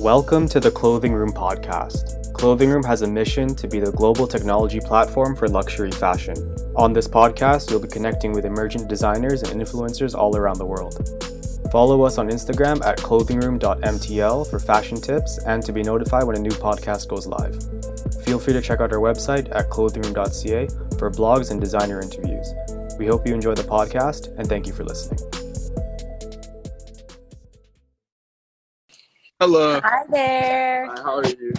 Welcome to the Clothing Room podcast. Clothing Room has a mission to be the global technology platform for luxury fashion. On this podcast, you'll be connecting with emergent designers and influencers all around the world. Follow us on Instagram at clothingroom.mtl for fashion tips and to be notified when a new podcast goes live. Feel free to check out our website at clothingroom.ca for blogs and designer interviews. We hope you enjoy the podcast and thank you for listening. Hello. Hi there. Hi, how are you?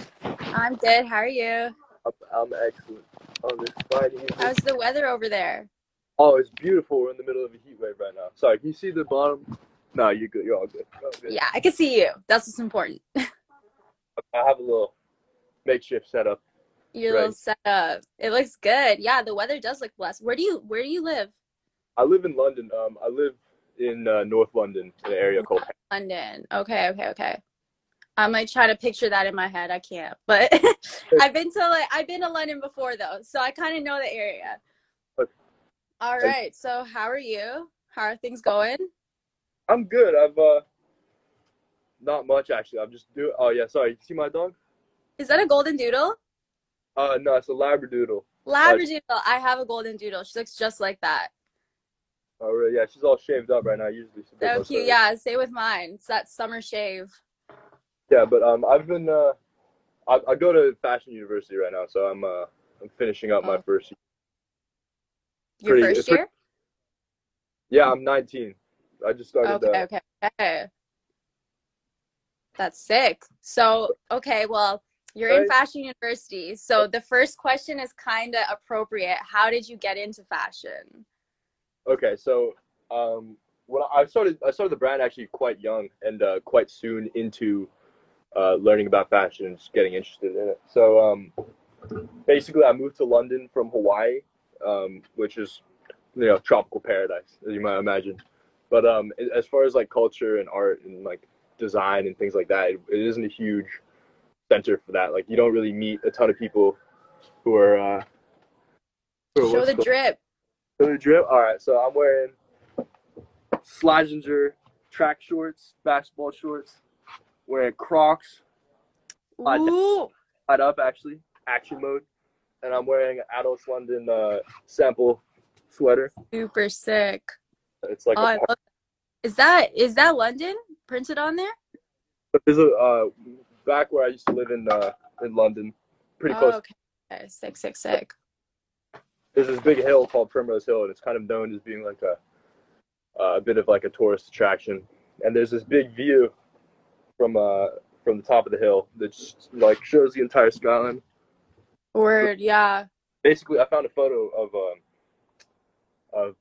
I'm good. How are you? I'm, I'm excellent. On this fine evening. How's the weather over there? Oh, it's beautiful. We're in the middle of a heat wave right now. Sorry, can you see the bottom? No, you're good. You're all good. You're all good. Yeah, I can see you. That's what's important. I have a little makeshift setup. Your Right. little setup. It looks good. Yeah, the weather does look blessed. Where do you Where do you live? I live in London. Um, I live in uh, North London, in an area called. London. Okay, okay, okay. I might try to picture that in my head. I can't, but I've been to like I've been to London before though, so I kind of know the area. Okay. All right. So how are you? How are things going? I'm good. I've uh, not much actually. I'm just doing. Oh yeah, sorry. You see my dog? Is that a golden doodle? Uh, no, it's a Labradoodle. Labradoodle. I have a golden doodle. She looks just like that. Oh really? Yeah, she's all shaved up right now. Usually. So cute. Yeah, stay with mine. It's that summer shave. Yeah, but um, I've been uh, I, I go to Fashion University right now, so I'm uh, I'm finishing up my Oh. first year. Your Pretty- first it's pretty- year? Yeah, I'm 19. I just started. Okay, uh, okay, okay. That's sick. So, okay, well, you're in fashion university. So the first question is kind of appropriate. How did you get into fashion? Okay, so um, when I started, I started the brand actually quite young and uh, quite soon into uh, learning about fashion and just getting interested in it. So um, basically, I moved to London from Hawaii, um, which is you know tropical paradise as you might imagine. But um, as far as like culture and art and like design and things like that, it, it isn't a huge center for that. Like you don't really meet a ton of people who are. Uh, who Show the called- drip. for the drip? All right, so I'm wearing Slazenger track shorts, basketball shorts, wearing Crocs, Ooh. tied up actually, action mode, and I'm wearing an Adults London uh, sample sweater. Super sick. It's like Oh, a love Is that is that London printed on there? there's a uh, back where I used to live in uh, in London, pretty Oh, close. okay. okay. Sick, sick, sick. There's this big hill called Primrose Hill, and it's kind of known as being like a uh, a bit of like a tourist attraction. And there's this big view from uh from the top of the hill that just like shows the entire skyline. Word, yeah. Basically, I found a photo of um of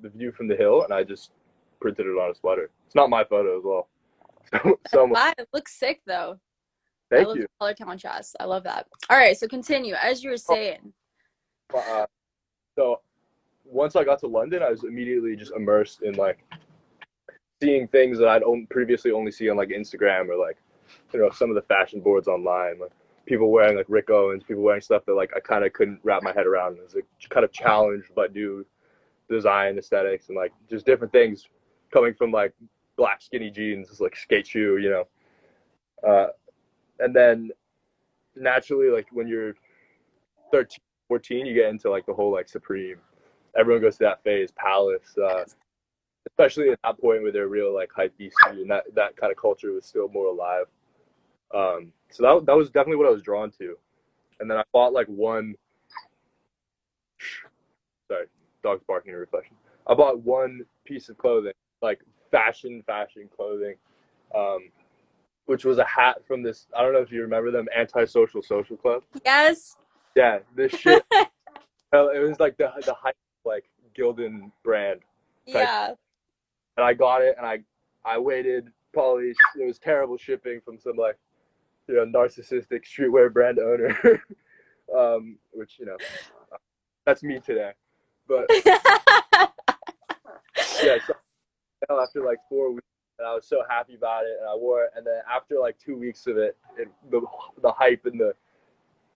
the view from the hill, and I just printed it on a sweater. It's not my photo as well. So, Wow, it looks sick though. I thank love you. the color contrast. I love that. All right, so continue. As you were saying, Uh, so once I got to London, I was immediately just immersed in like seeing things that I'd on, previously only see on like Instagram or like you know some of the fashion boards online, like people wearing like Rick Owens, people wearing stuff that like I kind of couldn't wrap my head around. It was like kind of challenged but new design aesthetics and like just different things coming from like black skinny jeans, like skate shoe, you know. Uh, and then naturally, like when you're 13 14 you get into like the whole like supreme everyone goes to that phase palace uh especially at that point where they're real like hype dc and that that kind of culture was still more alive um so that, that was definitely what i was drawn to and then i bought like one sorry dog's barking in reflection i bought one piece of clothing like fashion fashion clothing um which was a hat from this i don't know if you remember them antisocial social social club yes. yeah, this shit. well, it was like the the hype like Gildan brand, Type. Yeah. And I got it, and I I waited probably it was terrible shipping from some like you know narcissistic streetwear brand owner, um, which you know that's me today. But yeah, so after like four weeks, and I was so happy about it, and I wore it, and then after like two weeks of it, it the the hype and the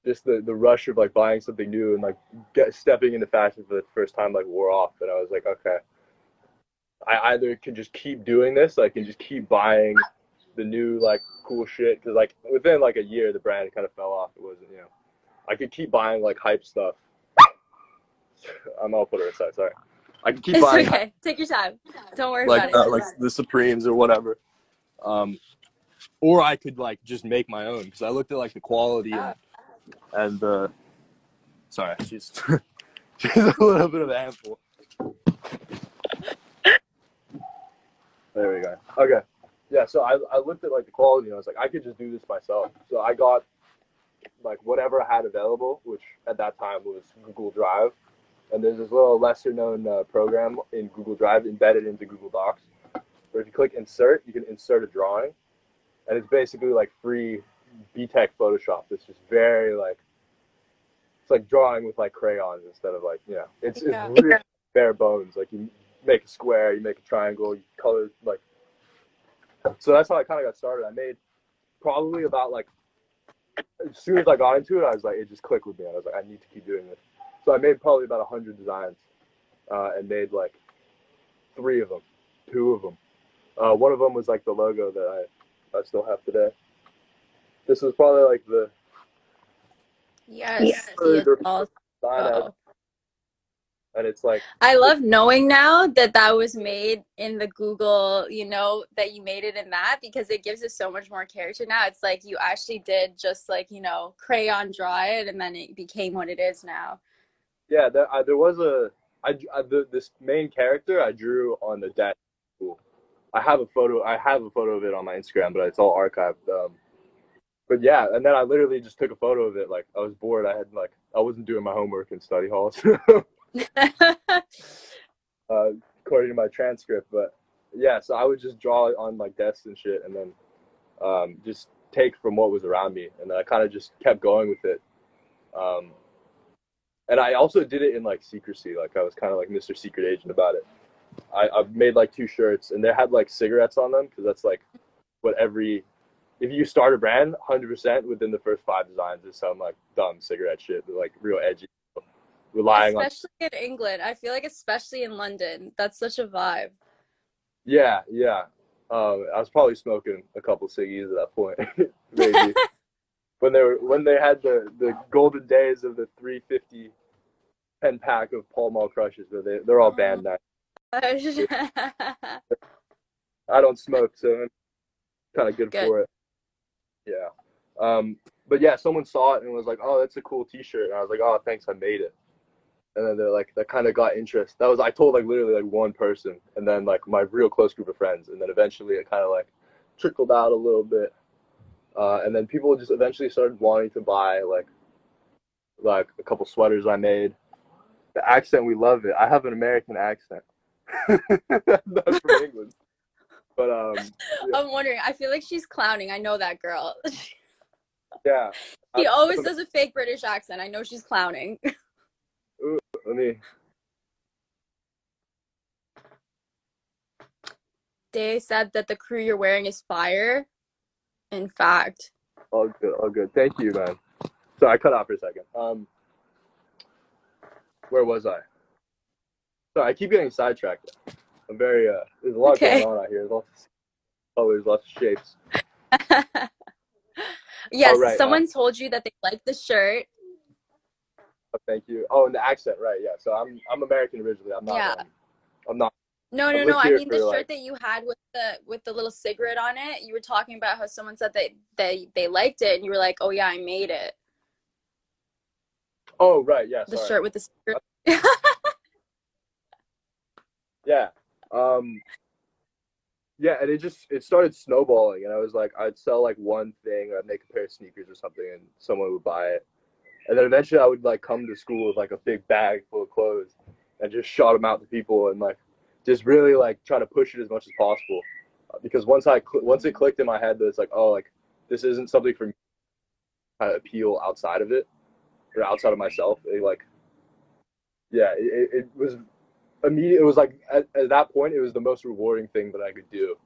just the, the rush of like buying something new and like get, stepping into fashion for the first time like wore off. And I was like okay I either can just keep doing this I can just keep buying the new like cool shit because like within like a year the brand kind of fell off. It wasn't you know I could keep buying like hype stuff. I'm all put it aside. Sorry. I could keep It's buying okay. Take your time. Don't worry like about uh, it. like the Supremes or whatever. Um, or I could like just make my own because I looked at like the quality and, and the. Sorry, she's she's a little bit of a handful. There we go. Okay, yeah. So I I looked at like the quality and I was like I could just do this myself. So I got like whatever I had available, which at that time was Google Drive. And there's this little lesser known uh, program in Google Drive embedded into Google Docs where if you click insert, you can insert a drawing. And it's basically like free BTEC Photoshop. It's just very like, it's like drawing with like crayons instead of like, you know, it's, Yeah. it's really bare bones. Like you make a square, you make a triangle, you color like, so that's how I kind of got started. I made probably about like, as soon as I got into it, I was like, it just clicked with me. I was like, I need to keep doing this. So I made probably about 100 designs uh, and made like three of them, two of them. Uh, one of them was like the logo that I, I still have today. This was probably like the Yes. Yeah. the adult sign photo. And it's like I love knowing now that that was made in the Google, you know, that you made it in that because it gives it so much more character now. It's like you actually did just like, you know, crayon draw it and then it became what it is now. yeah, there, I, there was a I, I the, this main character I drew on the deck. I have a photo. I have a photo of it on my Instagram, but it's all archived. Um, but yeah, and then I literally just took a photo of it. Like I was bored. I had like I wasn't doing my homework in study halls, uh, according to my transcript. But yeah, so I would just draw on like desks and shit, and then um, just take from what was around me, and I kind of just kept going with it. Um, and I also did it in like secrecy, like I was kind of like Mr. Secret Agent about it. I, I made like two shirts, and they had like cigarettes on them because that's like what every if you start a brand, hundred percent within the first five designs is some like dumb cigarette shit, like real edgy, relying on especially in England. I feel like especially in London, that's such a vibe. Yeah, yeah. Um, I was probably smoking a couple ciggies at that point, maybe. when they were when they had the the golden days of the 350 10 pack of Pall Mall crushes, but they they're all banned now. I don't smoke, so I'm kind of good, Good. for it. Yeah. Um, but yeah, someone saw it and was like, "Oh, that's a cool T-shirt," and I was like, "Oh, thanks, I made it." And then they're like, that kind of got interest. That was I told like literally like one person, and then like my real close group of friends, and then eventually it kind of like trickled out a little bit, uh, and then people just eventually started wanting to buy like like a couple sweaters I made. The accent, we love it. I have an American accent. Not from England, but um, I'm wondering. I feel like she's clowning. I know that girl. yeah. She I- always does a fake British accent. I know she's clowning. Let. They said that the crew you're wearing is fire. In fact, All good, all good. Thank you, man. So I cut off for a second. Um, where was I? So I keep getting sidetracked. I'm very uh. There's a lot Okay. going on out here. There's lots of colors, lots of shapes. yes, right, uh, someone told you that they like the shirt. Oh, thank you. Oh, and the accent, right? Yeah. So I'm I'm American originally. I'm not. Yeah. um, I'm not. No, no, no. I mean the like- shirt that you had with the with the little cigarette on it. You were talking about how someone said that they they liked it, and you were like, "Oh yeah, I made it." Oh, right. Yeah. The sorry. shirt with the cigarette. Yeah. Um yeah, and it just it started snowballing and I was like I'd sell like one thing, I'd make a pair of sneakers or something and someone would buy it. And then eventually I would like come to school with like a big bag full of clothes and just shot them out to people and like just really like try to push it as much as possible. Because once I cl- once it clicked in my head that it's like, oh, like this isn't something for me to appeal outside of it or outside of myself. It like yeah, it, it was immediate it was like at, at that point it was the most rewarding thing that i could do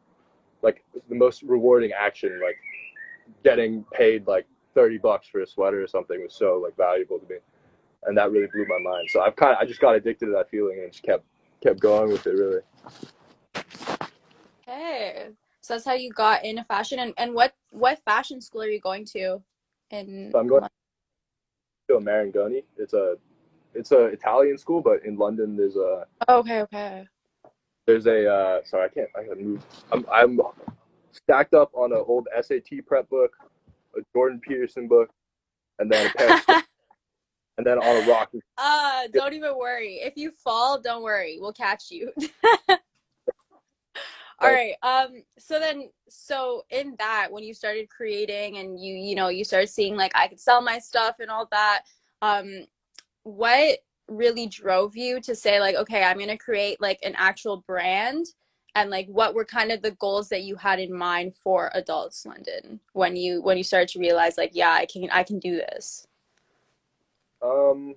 like the most rewarding action like getting paid like 30 bucks for a sweater or something was so like valuable to me and that really blew my mind so i've kind of i just got addicted to that feeling and just kept kept going with it really Okay. So that's how you got into fashion. And, and what what fashion school are you going to? In So I'm going to Marangoni. It's a it's a Italian school, but in London there's a Oh, okay, okay. there's a uh, sorry I can't I gotta move. I'm I'm stacked up on an old SAT prep book, a Jordan Peterson book, and then a pair of and then on a rock. Uh, don't even worry. If you fall, don't worry. We'll catch you. All right. Um, so then so in that when you started creating and you, you know, you started seeing like I could sell my stuff and all that, um, what really drove you to say like, okay, I'm gonna create like an actual brand and like what were kind of the goals that you had in mind for adults london when you when you started to realize like yeah i can i can do this Um,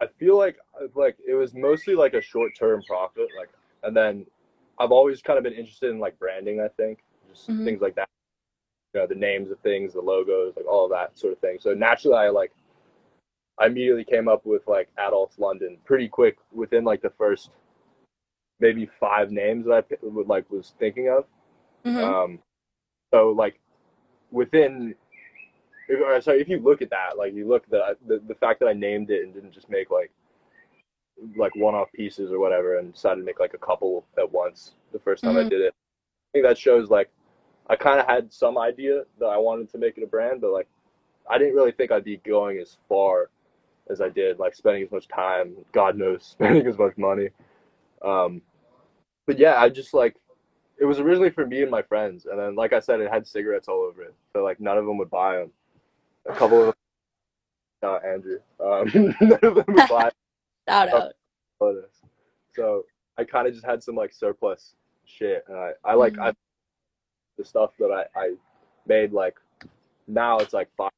I feel like like it was mostly like a short term profit, like, and then I've always kind of been interested in like branding. I think just Mhm. things like that. You know, the names of things, the logos, like all of that sort of thing. So naturally, I like I immediately came up with like Adults London pretty quick within like the first maybe five names that I would like was thinking of. Mhm. Um, so like within, if, or sorry, if you look at that, like you look at the, the the fact that I named it and didn't just make like like one-off pieces or whatever, and decided to make like a couple at once the first time I Mhm. did it. I think that shows like I kind of had some idea that I wanted to make it a brand, but like I didn't really think I'd be going as far as I did, like spending as much time, God knows, spending as much money. Um, but yeah, I just like it was originally for me and my friends, and then like I said, it had cigarettes all over it, so like none of them would buy them. A couple of them, uh, Andrew, um, none of them would buy shout Oh. out. So I kind of just had some like surplus shit, and I I like Mhm. I the stuff that I I made like now it's like five.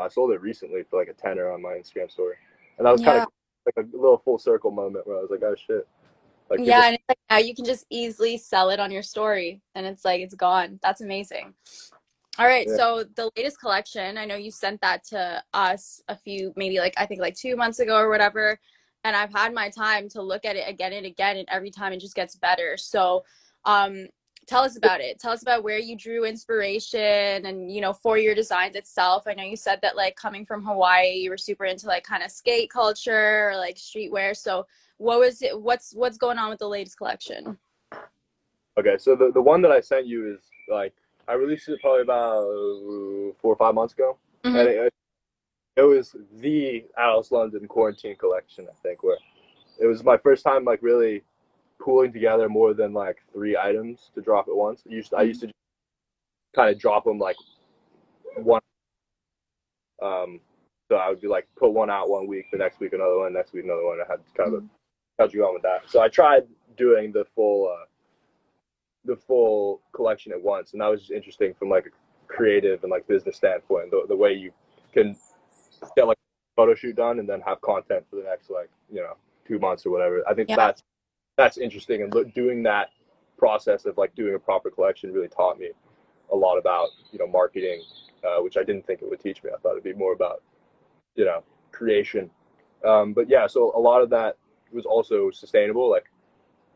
I sold it recently for like a tenner on my Instagram story, and that was kind of like a little full circle moment where I was like, oh shit. Like yeah and it's like now you can just easily sell it on your story and it's like it's gone. That's amazing. All right Yeah. so the latest collection i know you sent that to us a few maybe like i think like two months ago or whatever and i've had my time to look at it again and again and every time it just gets better. So um tell us about it tell us about where you drew inspiration and you know for your designs itself i know you said that like coming from hawaii you were super into like kind of skate culture or like streetwear so what was it what's what's going on with the latest collection Okay, so the, the one that I sent you is like I released it probably about four or five months ago, Mhm. and it, it was the Adults London quarantine collection. I think where it was my first time like really pooling together more than like three items to drop at once. I used I used to kind of drop them like one. Um, so I would be like put one out one week, the next week another one, next week another one. I had to kind of a how'd you go on with that? So I tried doing the full uh, the full collection at once, and that was just interesting from like a creative and like business standpoint. The, the way you can get like a photo shoot done and then have content for the next like you know two months or whatever. I think Yeah. that's that's interesting, and look, doing that process of like doing a proper collection really taught me a lot about you know marketing, uh, which I didn't think it would teach me. I thought it'd be more about you know creation. Um, but yeah, so a lot of that was also sustainable. Like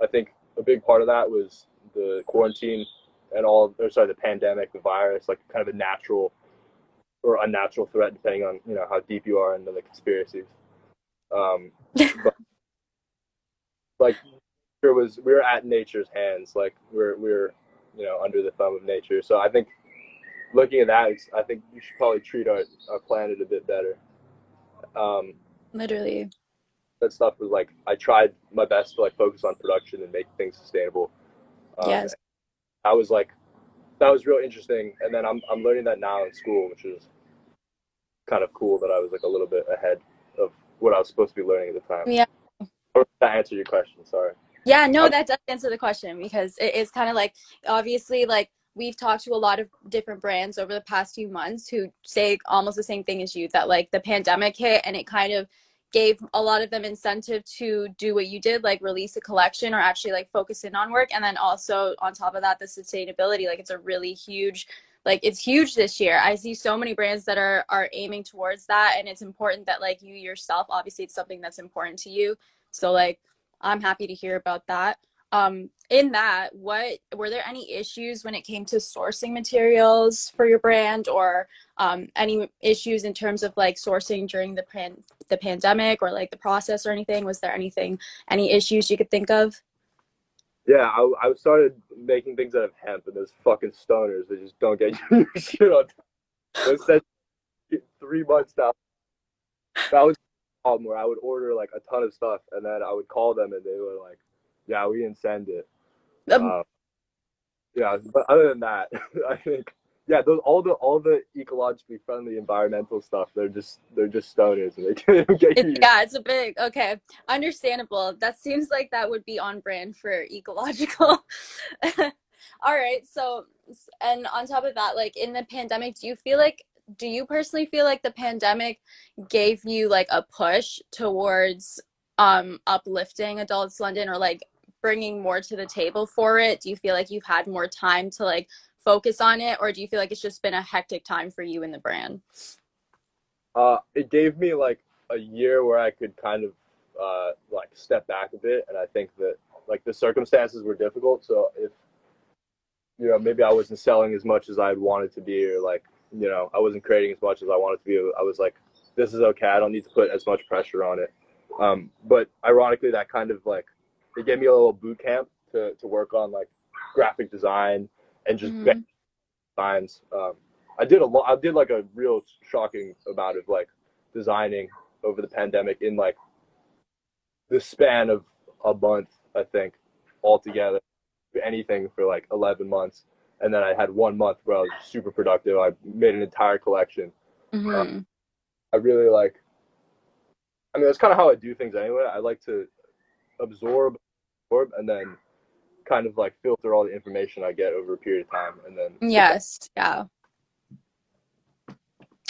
I think a big part of that was the quarantine and all or sorry the pandemic the virus like kind of a natural or unnatural threat depending on you know how deep you are into the conspiracies um but like it was we were at nature's hands like we're we're you know under the thumb of nature so i think looking at that it's, i think you should probably treat our, our planet a bit better um literally that stuff was like I tried my best to like focus on production and make things sustainable. Um, Yes. I was like, that was real interesting, and then I'm I'm learning that now in school, which is kind of cool that I was like a little bit ahead of what I was supposed to be learning at the time. Yeah. That answered your question. Sorry. Yeah, no, that does answer the question because it is kind of like obviously like we've talked to a lot of different brands over the past few months who say almost the same thing as you that like the pandemic hit and it kind of gave a lot of them incentive to do what you did like release a collection or actually like focus in on work. And then also on top of that the sustainability like it's a really huge like it's huge this year. I see so many brands that are are aiming towards that and it's important that like you yourself obviously it's something that's important to you. So like i'm happy to hear about that um, in that, what were there any issues when it came to sourcing materials for your brand, or um, any issues in terms of like sourcing during the pan- the pandemic, or like the process or anything? Was there anything, any issues you could think of? Yeah, I, I started making things out of hemp, and those fucking stoners they just don't get shit on. Said three months now. That was problem where I would order like a ton of stuff, and then I would call them, and they were like, "Yeah, we didn't send it." Um, Uh, yeah, but other than that, I think yeah, those all the all the ecologically friendly environmental stuff, they're just they're just stoners, and they can't get you. Yeah, it's a big okay, understandable. That seems like that would be on brand for ecological. All right, so and on top of that, like in the pandemic, do you feel like do you personally feel like the pandemic gave you like a push towards um uplifting adults london or like bringing more to the table for it do you feel like you've had more time to like focus on it or do you feel like it's just been a hectic time for you in the brand Uh, it gave me like a year where I could kind of uh, like step back a bit, and I think that like the circumstances were difficult. So if you know maybe I wasn't selling as much as I'd wanted to be, or like you know I wasn't creating as much as I wanted to be, I was like, this is okay. I don't need to put as much pressure on it. Um, but ironically, that kind of like it gave me a little boot camp to to work on like graphic design and just Mhm. designs. Um, I did a lot. I did like a real shocking amount of like designing over the pandemic in like the span of a month, I think, altogether. Anything for like 11 months. And then I had one month where I was super productive. I made an entire collection. Mhm. I really like, I mean, that's kind of how I do things anyway. I like to absorb, absorb, and then kind of like filter all the information I get over a period of time. And then Yes, yeah.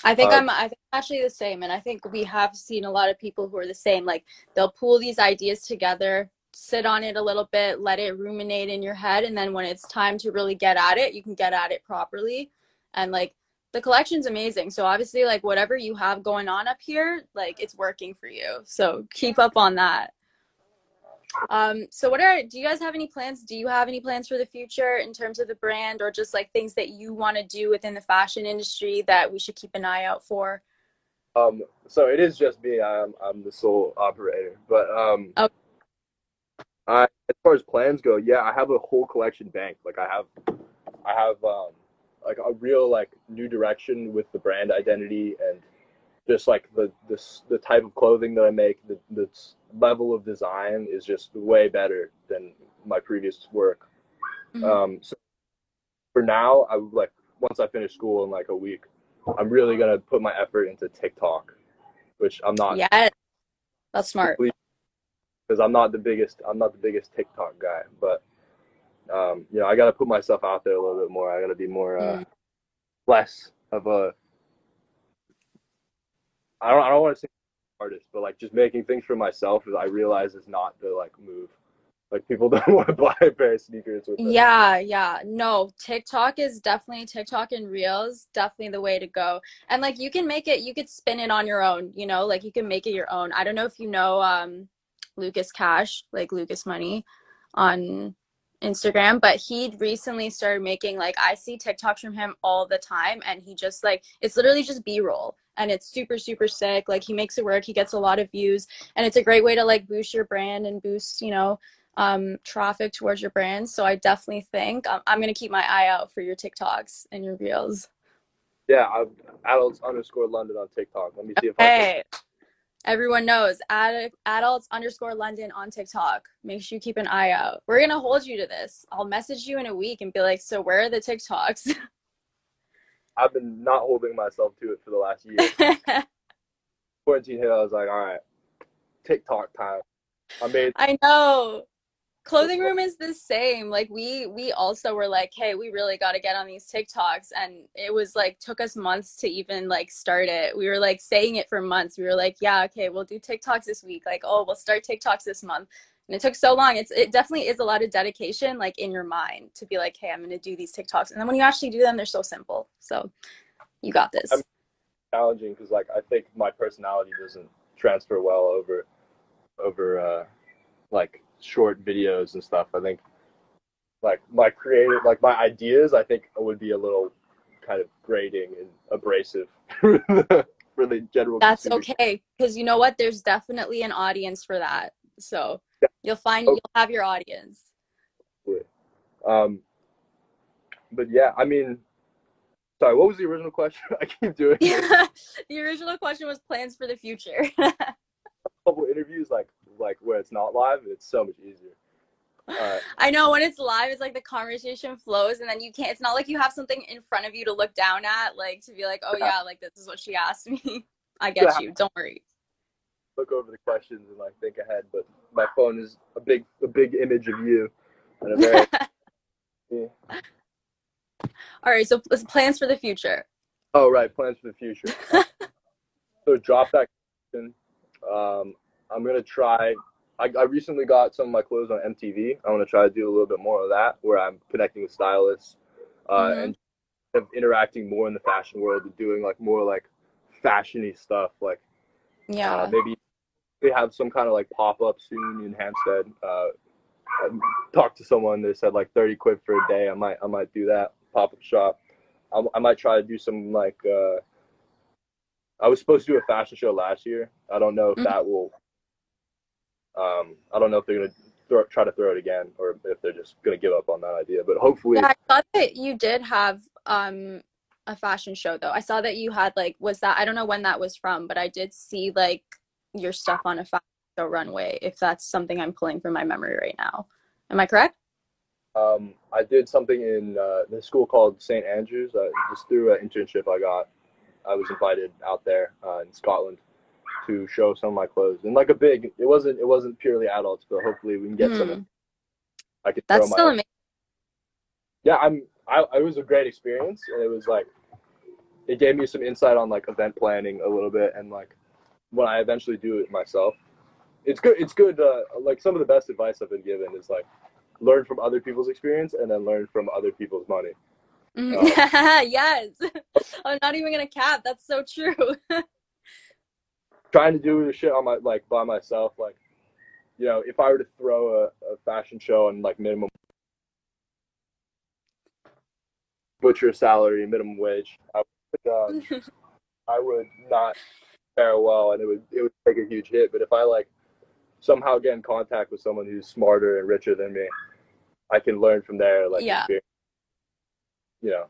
I think Uh, I'm I think I'm actually the same and I think we have seen a lot of people who are the same like they'll pull these ideas together, sit on it a little bit, let it ruminate in your head and then when it's time to really get at it, you can get at it properly. And like the collection's amazing. So obviously like whatever you have going on up here, like it's working for you. So keep up on that. Um, so what are do you guys have any plans? Do you have any plans for the future in terms of the brand or just like things that you want to do within the fashion industry that we should keep an eye out for? Um, so it is just me. I'm I'm the sole operator. But um, Okay. I, as far as plans go, yeah, I have a whole collection bank. Like I have, I have um, like a real like new direction with the brand identity and just like the this the type of clothing that I make. The the level of design is just way better than my previous work. Mhm. Um, so for now, I would like once I finish school in like a week, I'm really gonna put my effort into TikTok, which I'm not Yeah, that's smart. Because I'm not the biggest I'm not the biggest TikTok guy, but um, you know I got to put myself out there a little bit more. I got to be more uh, Mm. less of a I don't I don't want to say artist, but like just making things for myself. I realize is not the like move. Like people don't want to buy a pair of sneakers with them. Yeah, yeah. No, TikTok is definitely TikTok and Reels, definitely the way to go. And like you can make it, you could spin it on your own, you know, like you can make it your own. I don't know if you know um Lucas Cash, like Lucas Money on Instagram, but he recently started making like I see TikToks from him all the time and he just like it's literally just B-roll and it's super super sick. Like he makes it work, he gets a lot of views and it's a great way to like boost your brand and boost, you know, um, traffic towards your brand. So I definitely think um, I'm gonna keep my eye out for your TikToks and your reels. Yeah, I'm adults underscore London on TikTok. Let me see if I can. Everyone knows ad- adults underscore London on TikTok. Make sure you keep an eye out. We're gonna hold you to this. I'll message you in a week and be like, so where are the TikToks? I've been not holding myself to it for the last year. Quarantine hit. I was like, all right, TikTok time. I made I know. Clothing room is the same. Like we we also were like, hey, we really got to get on these TikToks and it was like took us months to even like start it. We were like saying it for months. We were like, yeah, okay, we'll do TikToks this week. Like, oh, we'll start TikToks this month. And it took so long. It's it definitely is a lot of dedication like in your mind to be like, hey, I'm going to do these TikToks. And then when you actually do them, they're so simple. So, you got this. I'm- challenging because like I think my personality doesn't transfer well over over uh, like short videos and stuff. I think like my creative, like my ideas, I think would be a little kind of grating and abrasive for the, for the general. That's consumer. okay because you know what? There's definitely an audience for that. So Yeah. you'll find Okay. you'll have your audience. Um, but yeah, I mean, sorry, what was the original question? I keep doing it. the original question was plans for the future. Couple interviews like like where it's not live, it's so much easier. I know when it's live, it's like the conversation flows, and then you can't. It's not like you have something in front of you to look down at, like to be like, "Oh Yeah. yeah, like this is what she asked me." I get you. Don't worry. look over the questions and like think ahead, but my phone is a big a big image of you, and a very yeah. All right. So pl- plans for the future. Oh right, plans for the future. so drop that question. Um, I'm gonna try. I, I recently got some of my clothes on MTV. I want to try to do a little bit more of that, where I'm connecting with stylists uh, Mhm. and of interacting more in the fashion world and doing like more like fashiony stuff. Like Yeah. uh, maybe they have some kind of like pop up soon in Hampstead. Uh, I talked to someone. They said like 30 quid for a day. I might I might do that pop up shop. I, I might try to do some like. Uh, I was supposed to do a fashion show last year. I don't know if Mhm. that will. Um, I don't know if they're gonna throw, try to throw it again or if they're just gonna give up on that idea. But hopefully, Yeah, I thought that you did have um a fashion show though. I saw that you had like was that I don't know when that was from, but I did see like your stuff on a fashion show runway. If that's something I'm pulling from my memory right now, am I correct? Um, I did something in uh, the school called St. Andrews. Uh, just through an internship I got, I was invited out there uh, in Scotland to show some of my clothes. And like a big, it wasn't it wasn't purely adults, but hopefully we can get Hmm. some. I could That's still my. amazing. Yeah, I'm. I it was a great experience, and it was like, it gave me some insight on like event planning a little bit, and like when I eventually do it myself, it's good. It's good. Uh, like some of the best advice I've been given is like learn from other people's experience and then learn from other people's money. Mhm. yes. I'm not even gonna cap. That's so true. Trying to do the shit on my like by myself, like you know, if I were to throw a, a fashion show on like minimum butcher salary, minimum wage, I would, um, I would not fare well, and it would it would take a huge hit. But if I like somehow get in contact with someone who's smarter and richer than me, I can learn from their like Yeah. experience. Know,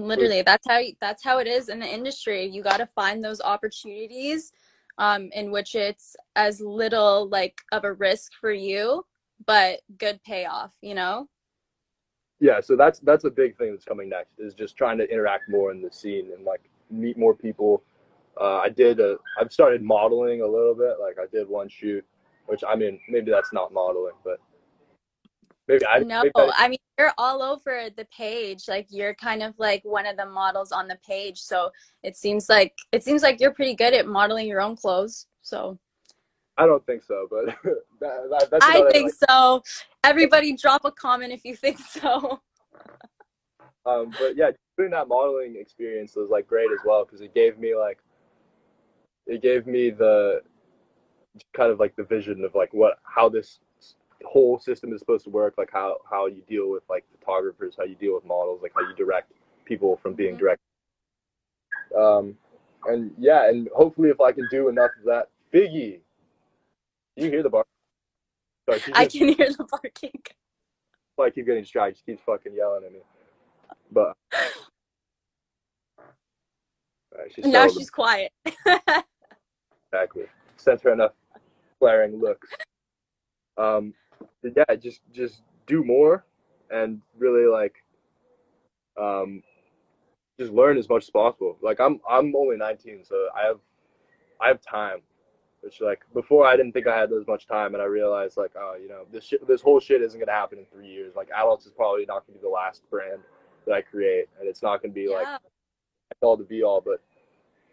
Literally, that's how that's how it is in the industry. You got to find those opportunities um, in which it's as little like of a risk for you, but good payoff. You know. yeah. So that's that's a big thing that's coming next is just trying to interact more in the scene and like meet more people. Uh, I did a, I've started modeling a little bit. Like I did one shoot, which I mean maybe that's not modeling, but maybe I No, maybe I- I mean you're all over the page. Like you're kind of like one of the models on the page. So it seems like it seems like you're pretty good at modeling your own clothes. So I don't think so, but that, that, that's I think like, so. Everybody drop a comment if you think so. um, but yeah, doing that modeling experience was like great as well because it gave me like it gave me the kind of like the vision of like what how this whole system is supposed to work like how how you deal with like photographers how you deal with models like how you direct people from being Mhm. direct um and yeah and hopefully if i can do enough of that biggie you hear the bar Sorry, I just- can hear the barking. I keep getting distracted. She keeps fucking yelling at me. But Alright, she's Now she's quiet. exactly. Sent her enough flaring looks. Um, yeah, just just do more and really like, um, just learn as much as possible. Like I'm I'm only 19, so I have I have time. Which like before I didn't think I had as much time, and I realized like oh you know this shit this whole shit isn't gonna happen in three years. Like adults is probably not gonna be the last brand that I create, and it's not gonna be like all the be all, but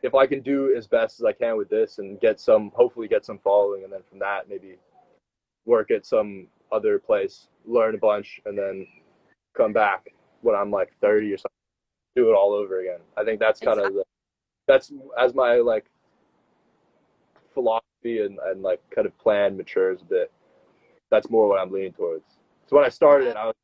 if I can do as best as I can with this and get some, hopefully get some following, and then from that maybe work at some other place, learn a bunch, and then come back when I'm like 30 or something, do it all over again. I think that's kind of the, that's as my like philosophy and, and like kind of plan matures a bit. that's more what I'm leaning towards. So when I started, I was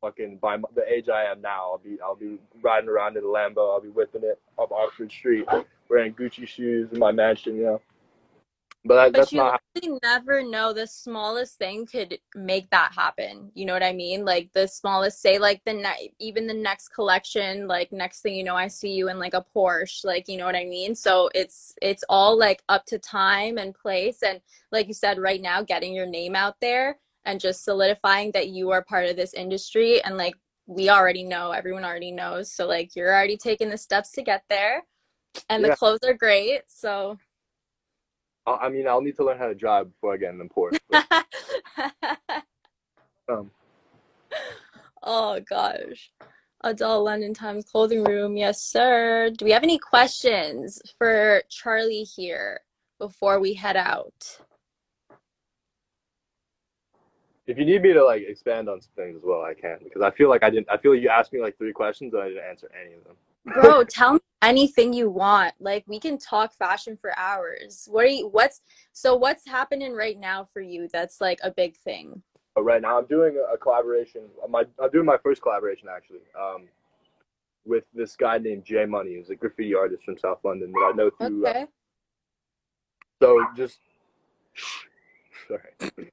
fucking by my, the age I am now, I'll be I'll be riding around in a Lambo, I'll be whipping it up Oxford Street, wearing Gucci shoes in my mansion, you know. But, But that's you not. really never know the smallest thing could make that happen. You know what I mean? Like the smallest, say, like the ne- even the next collection, like next thing you know, I see you in like a Porsche, like you know what I mean. So it's it's all like up to time and place, and like you said, right now, getting your name out there and just solidifying that you are part of this industry, and like we already know, everyone already knows. So like you're already taking the steps to get there, and Yeah. the clothes are great. So. I I mean, I'll need to learn how to drive before I get in the Porsche. but, um, oh gosh. Adult London Times clothing room. Yes, sir. Do we have any questions for Charlie here before we head out? if you need me to like expand on some things as well, I can because I feel like I didn't. I feel like you asked me like three questions and I didn't answer any of them. Bro, tell me anything you want. Like we can talk fashion for hours. What are you what's so what's happening right now for you that's like a big thing? Right now, I'm doing a collaboration. My I'm doing my first collaboration actually. Um, with this guy named Jay Money, who's a graffiti artist from South London that I know through. Uh, Okay. so just sorry.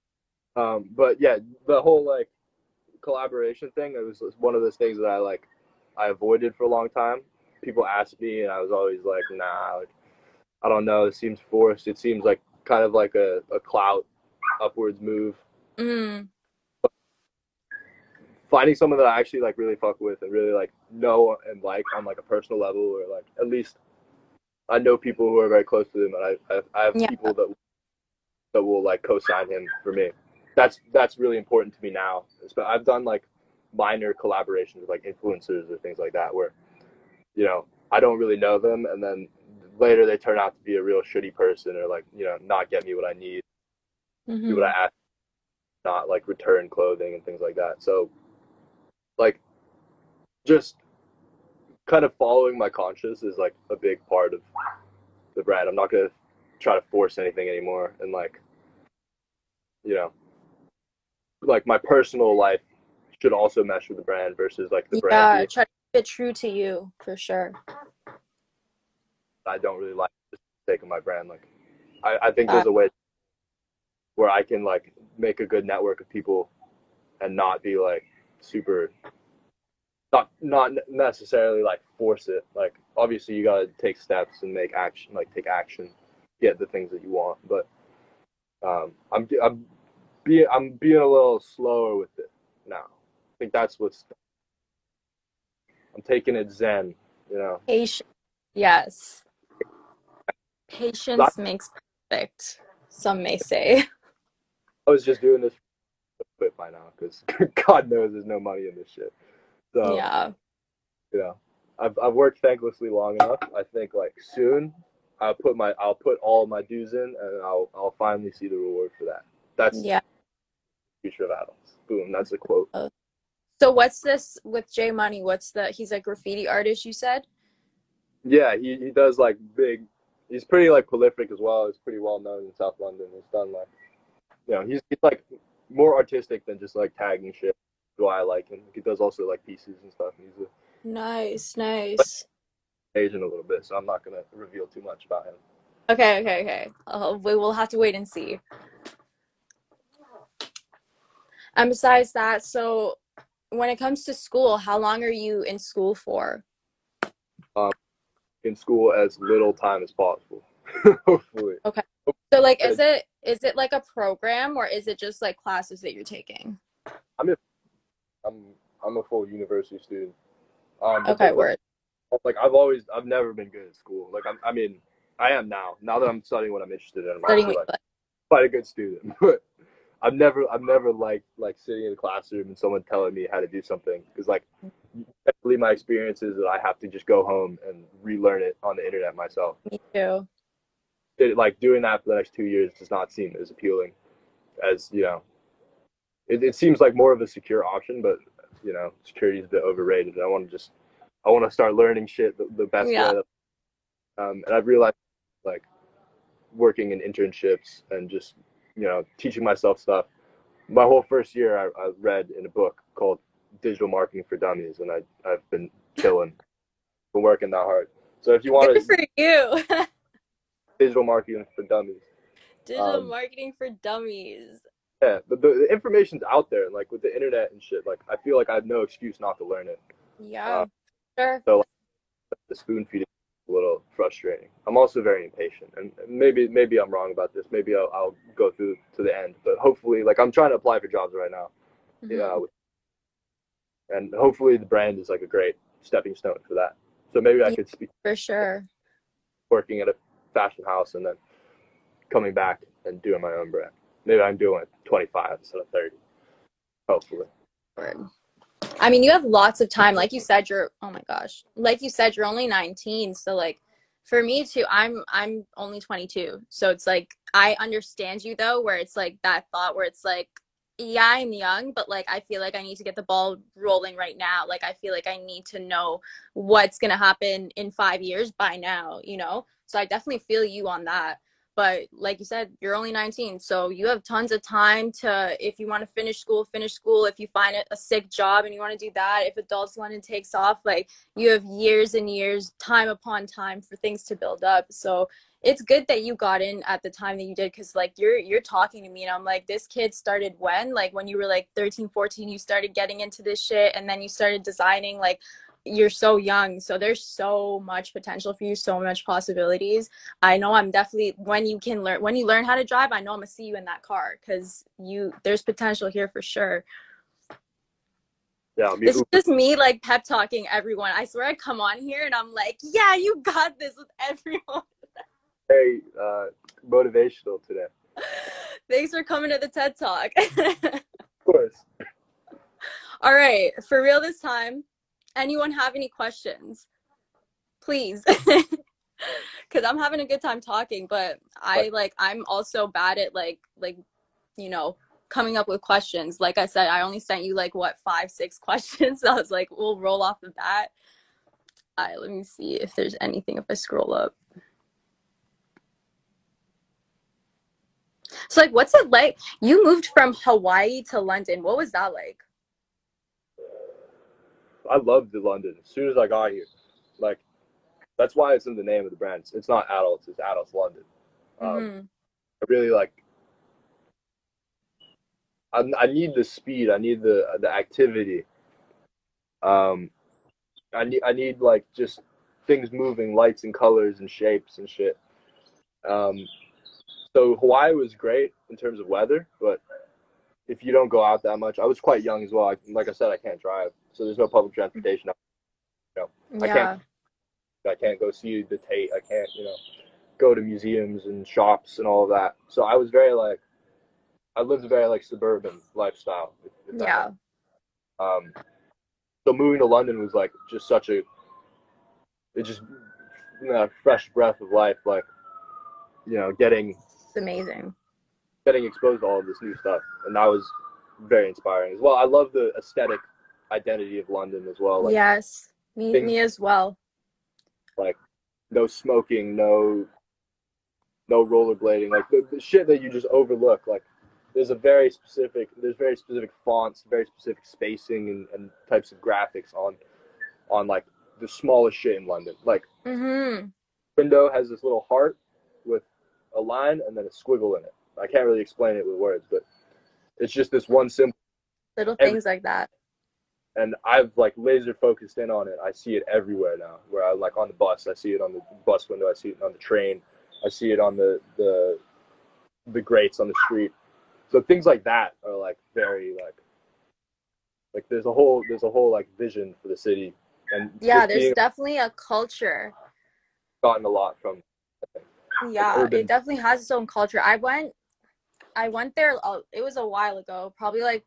Um, but yeah, the whole like collaboration thing. It was one of those things that I like. I avoided for a long time. People asked me, and I was always like, "Nah, like, I don't know. It seems forced. It seems like kind of like a, a clout upwards move." Mm. finding someone that I actually like really fuck with and really like know and like on like a personal level or like at least I know people who are very close to them, and I I, I have Yeah. people that that will like co-sign him for me. That's that's really important to me now. But I've done like minor collaborations with like influencers or things like that where you know I don't really know them and then later they turn out to be a real shitty person or like you know not get me what I need do Mhm. what I ask, not like return clothing and things like that. So, like, just kind of following my conscience is like a big part of the brand. I'm not gonna try to force anything anymore, and like, you know, like my personal life should also mesh with the brand versus like the Yeah, brand. try to it true to you for sure. I don't really like the sake of my brand. Like, I, I think there's a way where I can like make a good network of people and not be like super, not not necessarily like force it. Like, obviously you gotta take steps and make action, like take action, get the things that you want. But um, I'm I'm being I'm being a little slower with it now. I think that's what's. I'm taking it zen, you know. Patience. Yes. Patience makes perfect, some may say. I was just doing this quit by now because God knows there's no money in this shit. So Yeah. you know, I've I've worked thanklessly long enough. I think like soon I'll put my I'll put all my dues in and I'll I'll finally see the reward for that. That's Yeah. future of adults. Boom. That's a quote. Oh, So what's this with Jay Money? What's the he's a graffiti artist you said? Yeah, he, he does like big. He's pretty like prolific as well. He's pretty well known in South London. He's done like, you know, he's, he's like more artistic than just like tagging shit. Do I like him? He does also like pieces and stuff. He's a Nice, nice. Asian a little bit, so I'm not gonna reveal too much about him. Okay, okay, okay. Uh, we will have to wait and see. And besides that, so when it comes to school, how long are you in school for? In school as little time as possible. Hopefully. Okay. So like is it is it like a program or is it just like classes that you're taking? I'm I'm a full university student. Um, Okay, like- word. Like I've always I've never been good at school. Like I'm, I mean I am now. Now that I'm studying what I'm interested in, I'm Studying actually, like, quite a good student. But I've never I've never liked like sitting in a classroom and someone telling me how to do something because like definitely my experience is that I have to just go home and relearn it on the internet myself. me too. it, like doing that for the next two years does not seem as appealing as you know it, it seems like more of a secure option but you know security is a bit overrated i want to just i want to start learning shit the, the best Yeah. way that, um, and i've realized like working in internships and just you know teaching myself stuff my whole first year, I, I read in a book called Digital Marketing for Dummies, and I I've been killing, been working that hard. So if you want Good to for you. digital marketing for dummies, Digital Um, marketing for dummies. yeah, the, the the information's out there, like with the internet and shit, like I feel like I have no excuse not to learn it. Yeah. Uh, sure. The spoon feeding a little frustrating. I'm also very impatient, and maybe maybe I'm wrong about this. Maybe I'll, I'll go through to the end, but hopefully, like I'm trying to apply for jobs right now. Mhm. Yeah, with- and hopefully the brand is like a great stepping stone for that. So maybe I could speak For sure. working at a fashion house and then coming back and doing my own brand. Maybe I'm doing it 25 instead of 30. Hopefully. Word. I mean, you have lots of time. Like you said, you're oh my gosh. Like you said, you're only 19. So like for me too, I'm I'm only 22. So it's like I understand you though, where it's like that thought where it's like, yeah, I'm young, but like I feel like I need to get the ball rolling right now. Like I feel like I need to know what's gonna happen in five years by now, you know? So I definitely feel you on that but like you said you're only 19 so you have tons of time to if you want to finish school finish school. If you find a, sick job and you want to do that if adults london takes off like you have years and years time upon time for things to build up. So it's good that you got in at the time that you did because like you're you're talking to me and i'm like this kid started when? Like when you were like 13 14 you started getting into this shit and then you started designing like you're so young so there's so much potential for you so much possibilities I know I'm definitely when you can learn when you learn how to drive. I know I'm gonna see you in that car because you there's potential here for sure. Yeah, It's just me like pep talking everyone. I swear I come on here and I'm like, yeah, you got this with everyone. very uh, motivational today. Thanks for coming to the TED Talk. Of course. All right, for real this time. Anyone have any questions? Please. Cuz I'm having a good time talking, but I like I'm also bad at like like you know, coming up with questions. Like I said, I only sent you like what, 5 6 questions. So I was like, we'll roll off the bat. All right, let me see if there's anything if I scroll up. So like what's it like? You moved from Hawaii to London. What was that like? I loved the London as soon as I got here. Like, that's why it's in the name of the brand. It's- It's not adults, it's adults London. Um, Mhm. I really like. I, I need the speed. I need the the activity. Um, I need I need like just things moving, lights and colors and shapes and shit. Um, so Hawaii was great in terms of weather, but if you don't go out that much, I was quite young as well. I, like I said, I can't drive, so there's no public transportation. I Yeah. can't- I can't go see the Tate. I can't, you know, go to museums and shops and all of that. So I was very like, I lived a very like suburban lifestyle. if- if Yeah. Um, so moving to London was like just such a, it just, you know, a fresh breath of life. Like, you know, getting It's amazing. getting exposed to all of this new stuff, and that was very inspiring as well. I love the aesthetic identity of London as well. Like, yes. Me things- me as well. Like no smoking, no no rollerblading, like the, the shit that you just overlook. Like there's a very specific there's very specific fonts, very specific spacing and, and types of graphics on on like the smallest shit in London. Like Mhm. window has this little heart with a line and then a squiggle in it. I can't really explain it with words, but it's just this one symbol Little Every- things like that. And I've like laser focused in on it. I see it everywhere now. Where I like on the bus, I see it on the bus window. I see it on the train. I see it on the the the grates on the street. So things like that are like very like like there's a whole there's a whole like vision for the city and Yeah, there's definitely a culture. gotten a lot from Yeah, it definitely has its own culture. I went I went there uh, it was a while ago, probably like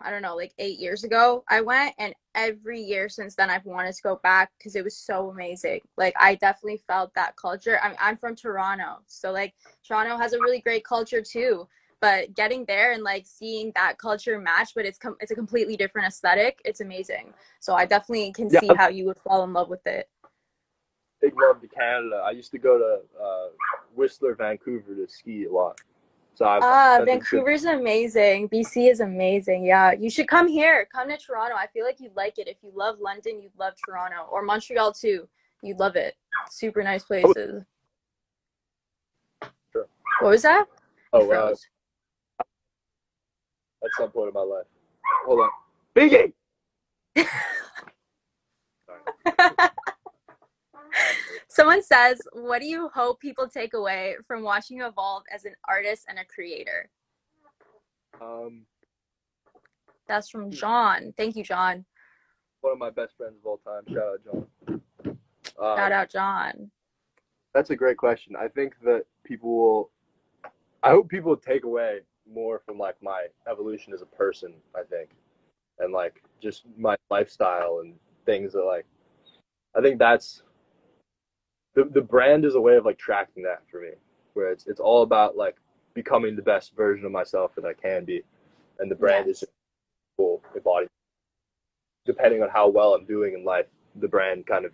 I don't know, like 8 years ago. I went and every year since then I've wanted to go back cuz it was so amazing. Like I definitely felt that culture. I mean, I'm from Toronto. So like Toronto has a really great culture too. But getting there and like seeing that culture match, but it's com- it's a completely different aesthetic. It's amazing. So I definitely can Yeah. see how you would fall in love with it. big love to Canada. I used to go to uh, Whistler, Vancouver to ski a lot. So I've Ah, that's good- Vancouver's amazing. BC is amazing. Yeah, you should come here. Come to Toronto. I feel like you'd like it. If you love London, you'd love Toronto or Montreal too. You'd love it. Super nice places. Sure. What was that? Oh, uh, at some point in my life. Hold on. Biggie. Someone says, "What do you hope people take away from watching you evolve as an artist and a creator?" Um, That's from John. Thank you, John. one of my best friends of all time. Shout out, John. Um, Shout out, John. That's a great question. I think that people will. I hope people take away more from like my evolution as a person. I think, and like just my lifestyle and things that like. I think that's. The the brand is a way of like tracking that for me, where it's it's all about like becoming the best version of myself that I can be, and the brand Yes. is full embodiment. Depending on how well I'm doing in life, the brand kind of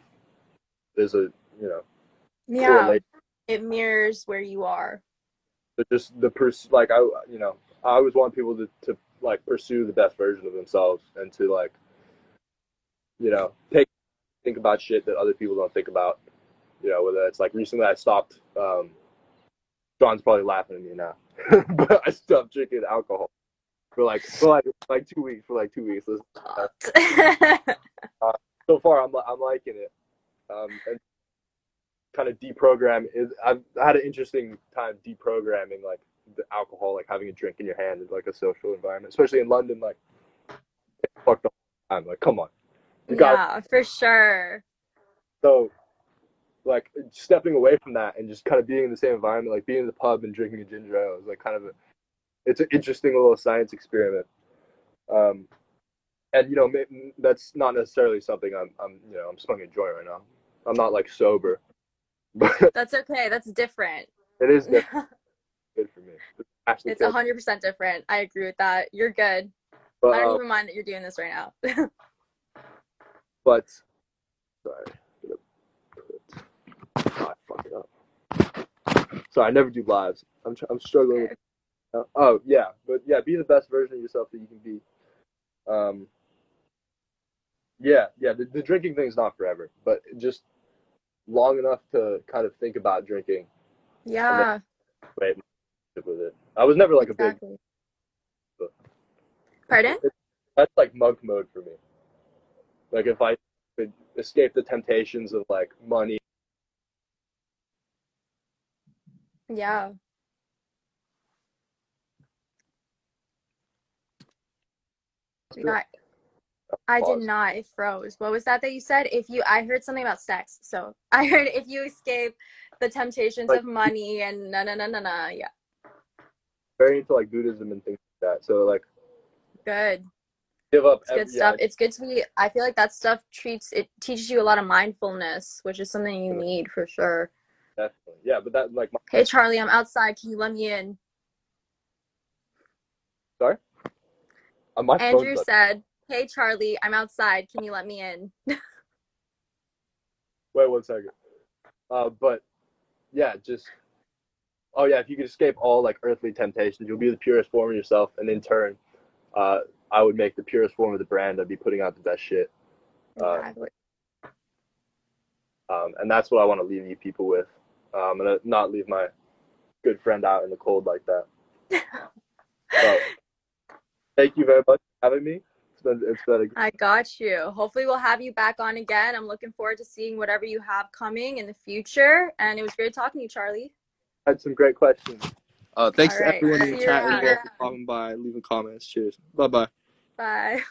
is a you know Yeah, it mirrors where you are. but just the pers- like I you know I always want people to to like pursue the best version of themselves and to like you know take think about shit that other people don't think about. You know whether it's like recently I stopped. Um, John's probably laughing at me now, but I stopped drinking alcohol for like for like like two weeks for like two weeks. So far I'm I'm liking it, um, and kind of deprogram is I've had an interesting time deprogramming like the alcohol, like having a drink in your hand in like a social environment, especially in London. Like, fuck the time. Like, come on, you got yeah, for sure. so like stepping away from that and just kind of being in the same environment, like being in the pub and drinking a ginger ale is like kind of a it's an interesting little science experiment. Um, and you know that's not necessarily something I'm I'm you know I'm smoking a joint right now. I'm not like sober, but That's okay. That's different. it is different. good for me. It's It's hundred percent different. I agree with that. You're good. But, I don't uh, even mind that you're doing this right now. but sorry, I'm gonna put, oh, I fucked it up. Sorry, I never do lives. I'm tr- I'm struggling. With, uh, oh yeah, but yeah, be the best version of yourself that you can be. Um. Yeah, yeah. The, the drinking thing's not forever, but just long enough to kind of think about drinking. yeah, Wait, with it. I was never like a big. exactly. Pardon? That's like monk mode for me. Like if I could escape the temptations of like money Yeah. I did Pause. not. It froze. What was that that you said? If you, I heard something about sex. So I heard if you escape the temptations Like- of money and na na na na na. Yeah, very into like Buddhism and things like that. So like good. give up It's good every- stuff. yeah, It's good to be. I feel like that stuff treats it teaches you a lot of mindfulness, which is something you mm. need for sure. Definitely. Yeah, but that like my, Hey Charlie, I'm outside. Can you let me in? uh, my Andrew said, "Hey Charlie, I'm outside. Can you let me in?" Wait one second. Uh, but yeah, just oh yeah, if you could escape all like earthly temptations, you'll be the purest form of yourself, and in turn, uh, I would make the purest form of the brand. I'd be putting out the best shit, Uh, Exactly. um, and that's what I want to leave you people with. Um, and not leave my good friend out in the cold like that. So, thank you very much for having me. It's been it's been a I got you. Hopefully, we'll have you back on again. I'm looking forward to seeing whatever you have coming in the future. And it was great talking to you, Charlie. I had some great questions. Uh, thanks All to right. everyone in the you chat as around. well for stopping by, leaving comments. Cheers. Bye bye. Bye.